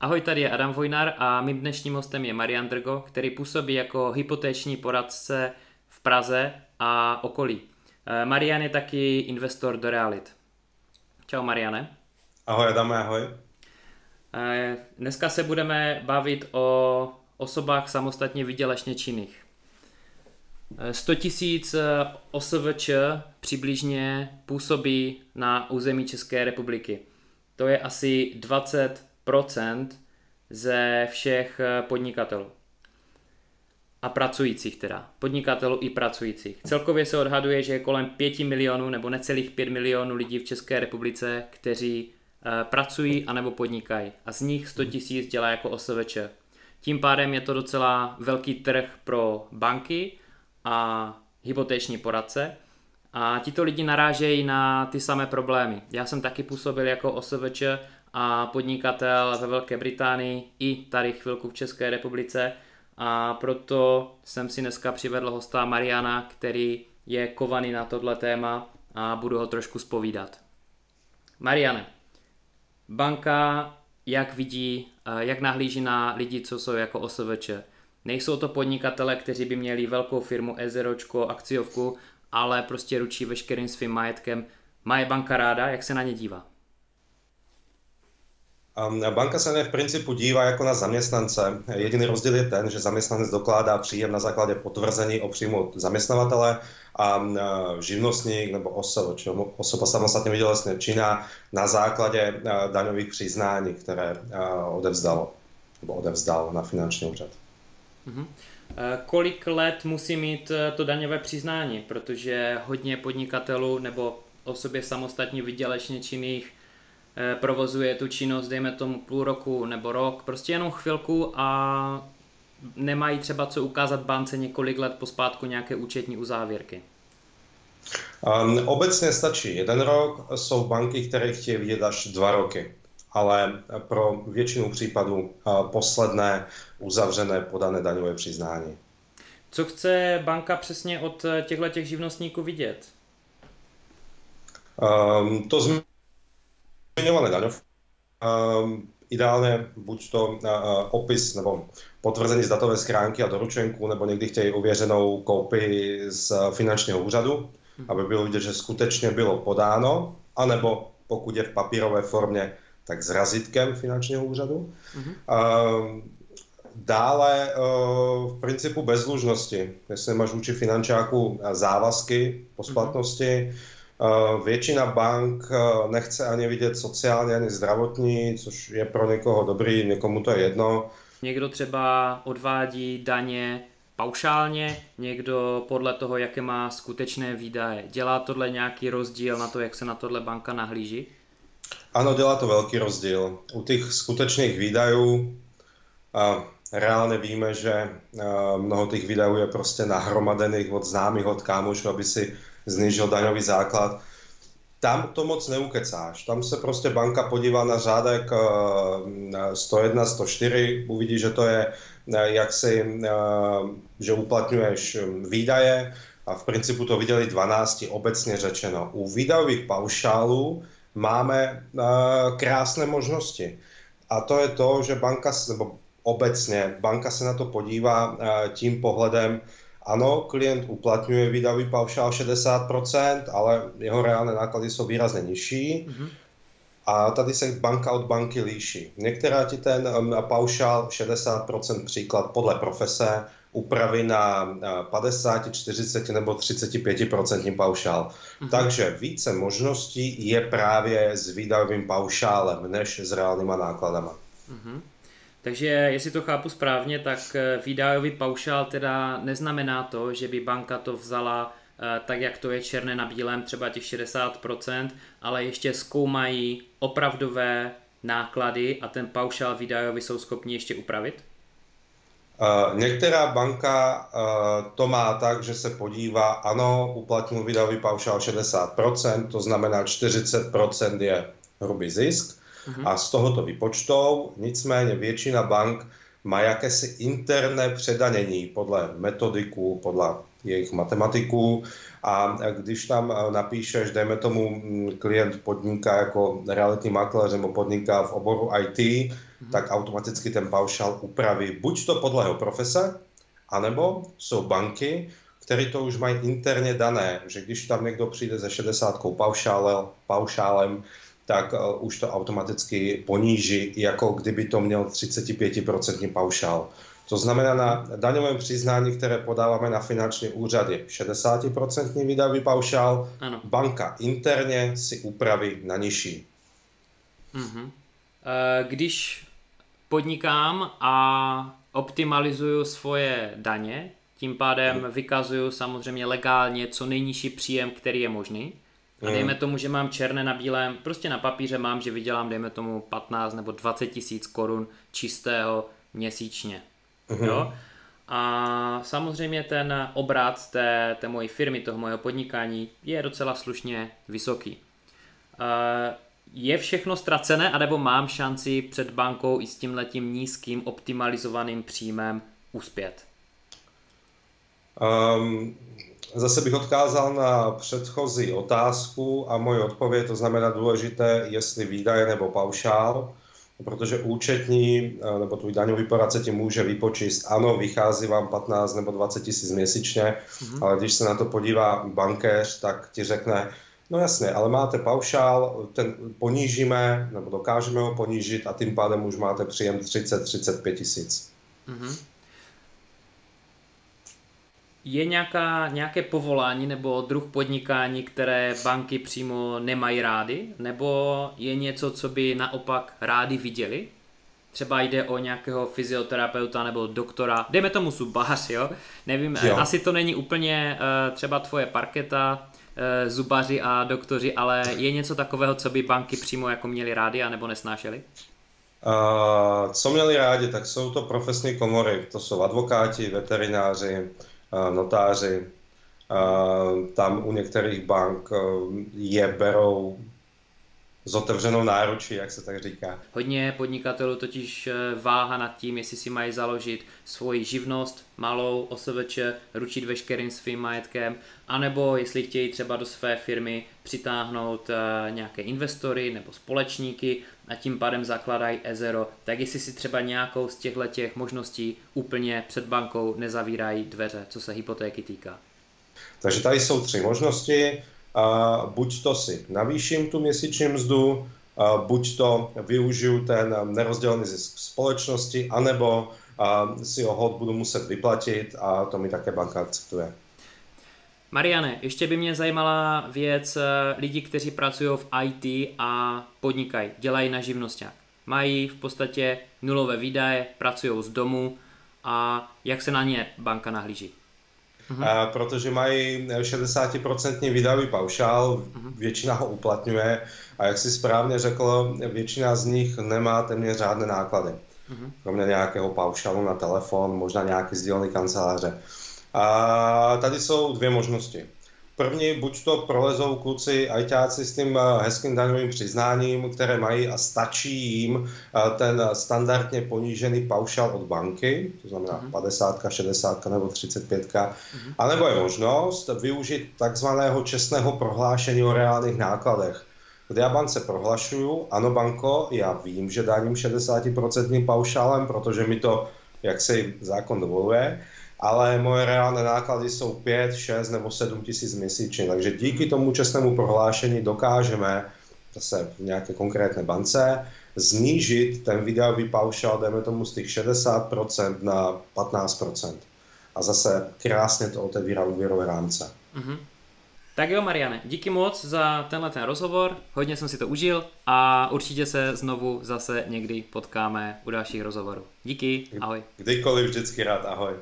Ahoj, tady je Adam Vojnar a mým dnešním hostem je Marian Drgo, který působí jako hypotéční poradce v Praze a okolí. Eh, Marian je taky investor do realit. Čau Mariane. Ahoj Adame, ahoj. Eh, dneska se budeme bavit o osobách samostatně vydělečně činných. 100 eh, tisíc OSVČ přibližně působí na území České republiky. To je asi 20 ze všech eh, podnikatelů. A pracujících teda. Podnikatelů i pracujících. Celkově se odhaduje, že je kolem 5 milionů nebo necelých 5 milionů lidí v České republice, kteří uh, pracují anebo podnikají. A z nich 100 tisíc dělá jako OSVČ. Tím pádem je to docela velký trh pro banky a hypotéční poradce. A tito lidi narážejí na ty samé problémy. Já jsem taky působil jako OSVČ a podnikatel ve Velké Británii i tady chvilku v České republice a proto jsem si dneska přivedl hosta Mariana, který je kovaný na tohle téma a budu ho trošku spovídat. Mariane, banka jak vidí, jak nahlíží na lidi, co jsou jako OSVČ. Nejsou to podnikatele, kteří by měli velkou firmu, ezeročko, akciovku, ale prostě ručí veškerým svým majetkem. Má je banka ráda, jak se na ně dívá? Banka se v principu dívá jako na zaměstnance. Jediný rozdíl je ten, že zaměstnanec dokládá příjem na základě potvrzení o příjmu od zaměstnavatele a živnostník nebo osoba, či osoba samostatně vydělečně činná na základě daňových přiznání, které odevzdalo nebo odevzdal na finanční úřad. Mm-hmm. Kolik let musí mít e, to daňové přiznání? Protože hodně podnikatelů nebo osobě samostatně vydělečně činných provozuje tu činnost, dejme tomu půl roku nebo rok, prostě jenom chvilku a nemají třeba co ukázat bance několik let pospátku nějaké účetní uzávěrky? Um, obecně stačí jeden rok, jsou banky, které chtějí vidět až dva roky, ale pro většinu případů uh, posledné uzavřené podané daňové přiznání. Co chce banka přesně od eh, těchto těch živnostníků vidět? Um, to zmiňované daňov. Um, ideálně buď to uh, opis nebo potvrzení z datové schránky a doručenku, nebo někdy chtějí uvěřenou kopii z finančního úřadu, hmm. aby bylo vidět, že skutečně bylo podáno, anebo pokud je v papírové formě, tak s razitkem finančního úřadu. Hmm. Uh, Dále uh, v principu bezlužnosti. Jestli máš vůči finančáku závazky po splatnosti, mm Eh, většina bank eh, nechce ani vidět sociálně, ani zdravotní, což je pro někoho dobrý, někomu to je jedno. Někdo třeba odvádí daně paušálně, někdo podle toho, jaké má skutečné výdaje. Dělá tohle nějaký rozdíl na to, jak se na tohle banka nahlíží? Ano, dělá to velký rozdíl. U těch skutečných výdajů a reálně víme, že mnoho těch výdajů je prostě nahromadených od známých, od kámošů, aby si znížil daňový základ. Tam to moc neukecáš. Tam se prostě banka podívá na řádek 101, eh, 104, uvidí, že to je eh, jak si, eh, že uplatňuješ výdaje a v principu to viděli 12 obecně řečeno. U výdajových paušálů máme krásné možnosti. A to je to, že banka, nebo obecně, banka se na to podívá tím pohledem, ano, klient uplatňuje výdavý paušál 60%, ale jeho reálné náklady jsou výrazně nižší. Mm-hmm. A tady se banka od banky líší. Některá ti ten paušál 60% příklad podle profese upraví na 50, 40 nebo 35% paušál. Mm-hmm. Takže více možností je právě s výdajovým paušálem než s reálnýma nákladama. Mm-hmm. Takže jestli to chápu správně, tak eh, výdajový paušál teda neznamená to, že by banka to vzala eh, tak, jak to je černé na bílém, třeba těch 60%, ale ještě zkoumají opravdové náklady a ten paušál výdajový jsou schopni ještě upravit? Uh, některá banka uh, to má tak, že se podívá, ano, uplatnil výdajový paušál 60%, to znamená 40% je hrubý zisk, a z toho to vypočtou. Nicméně většina bank má jakési interné předanění podle metodiku, podle jejich matematiku a když tam napíšeš, dejme tomu, klient podniká jako realitní makléř nebo podniká v oboru IT, mm-hmm. tak automaticky ten paušál upraví buď to podle jeho profese, anebo jsou banky, které to už mají interně dané, že když tam někdo přijde ze 60 paušálem, paušálem tak uh, už to automaticky poníží, jako kdyby to měl 35% paušál. To znamená, na daňovém přiznání, které podáváme na finanční úřad, je 60% výdajový paušál, ano. banka interně si upraví na nižší. Uh-huh. Když podnikám a optimalizuju svoje daně, tím pádem vykazuju samozřejmě legálně co nejnižší příjem, který je možný. A dejme tomu, že mám černé na bílém, prostě na papíře mám, že vydělám, dejme tomu 15 nebo 20 tisíc korun čistého měsíčně. Uh-huh. Jo? A samozřejmě ten obrat té, té mojí firmy, toho mojeho podnikání je docela slušně vysoký. Je všechno ztracené, anebo mám šanci před bankou i s tím letím nízkým optimalizovaným příjmem uspět? Um, zase bych odkázal na předchozí otázku a moje odpověď, to znamená důležité, jestli výdaje nebo paušál, protože účetní eh, nebo tvůj daňový poradce ti může vypočíst, ano, vychází vám 15 nebo 20 tisíc měsíčně, mm-hmm. ale když se na to podívá bankéř, tak ti řekne, no jasně, ale máte paušál, ten ponížíme, nebo dokážeme ho ponížit a tím pádem už máte příjem 30-35 tisíc. Mm-hmm je nějaká, nějaké povolání nebo druh podnikání, které banky přímo nemají rády? Nebo je něco, co by naopak rádi viděli? Třeba jde o nějakého fyzioterapeuta nebo doktora, dejme tomu zubař, jo? Nevím, jo. asi to není úplně uh, třeba tvoje parketa, uh, zubaři a doktoři, ale je něco takového, co by banky přímo jako měli rádi a nebo nesnášeli? Uh, co měli rádi, tak jsou to profesní komory, to jsou advokáti, veterináři, notáři. Tam u některých bank e, je berou s otevřenou náručí, jak se tak říká. Hodně podnikatelů totiž e, váha nad tím, jestli si mají založit svoji živnost, malou OSVČ, ručit veškerým svým majetkem, anebo jestli chtějí třeba do své firmy přitáhnout e, nějaké investory nebo společníky a tím pádem zakladají Ezero, tak jestli si třeba nějakou z těchto těch možností úplně před bankou nezavírají dveře, co se hypotéky týká. Takže tady jsou tři možnosti. Buď to si navýším tu měsíční mzdu, buď to využiju ten nerozdělený zisk společnosti, anebo si ho hod budu muset vyplatit a to mi také banka akceptuje. Mariane, ještě by mě zajímala věc eh, lidí, kteří pracují v IT a podnikají, dělají na živnosták. Mají v podstatě nulové výdaje, pracují z domu a jak se na ně banka nahlíží? Uh-huh. Protože mají 60% výdajový paušál, uh-huh. většina ho uplatňuje a jak si správně řekl, většina z nich nemá téměř žádné náklady. Uh-huh. Kromě nějakého paušálu na telefon, možná nějaký sdílený kanceláře. A tady jsou dvě možnosti. První, buď to prolezou kluci ajťáci s tím eh, hezkým daňovým přiznáním, které mají a stačí jim eh, ten standardně ponížený paušál od banky, to znamená uh-huh. 50, 60 nebo 35, uh-huh. anebo je možnost využít takzvaného čestného prohlášení o reálných nákladech kde já bance prohlašuju, ano banko, já vím, že daním 60% paušálem, protože mi to, jak se zákon dovoluje, ale moje reálné náklady jsou 5, 6 nebo 7 tisíc měsíčně. Takže díky tomu čestnému prohlášení dokážeme zase v nějaké konkrétné bance znížit ten videový paušál, dejme tomu z těch 60% na 15%. A zase krásně to otevírá úvěrové rámce. Mm-hmm. Tak jo, Mariane, díky moc za tenhle ten rozhovor, hodně jsem si to užil a určitě se znovu zase někdy potkáme u dalších rozhovorů. Díky, ahoj. Kdykoliv vždycky rád, ahoj.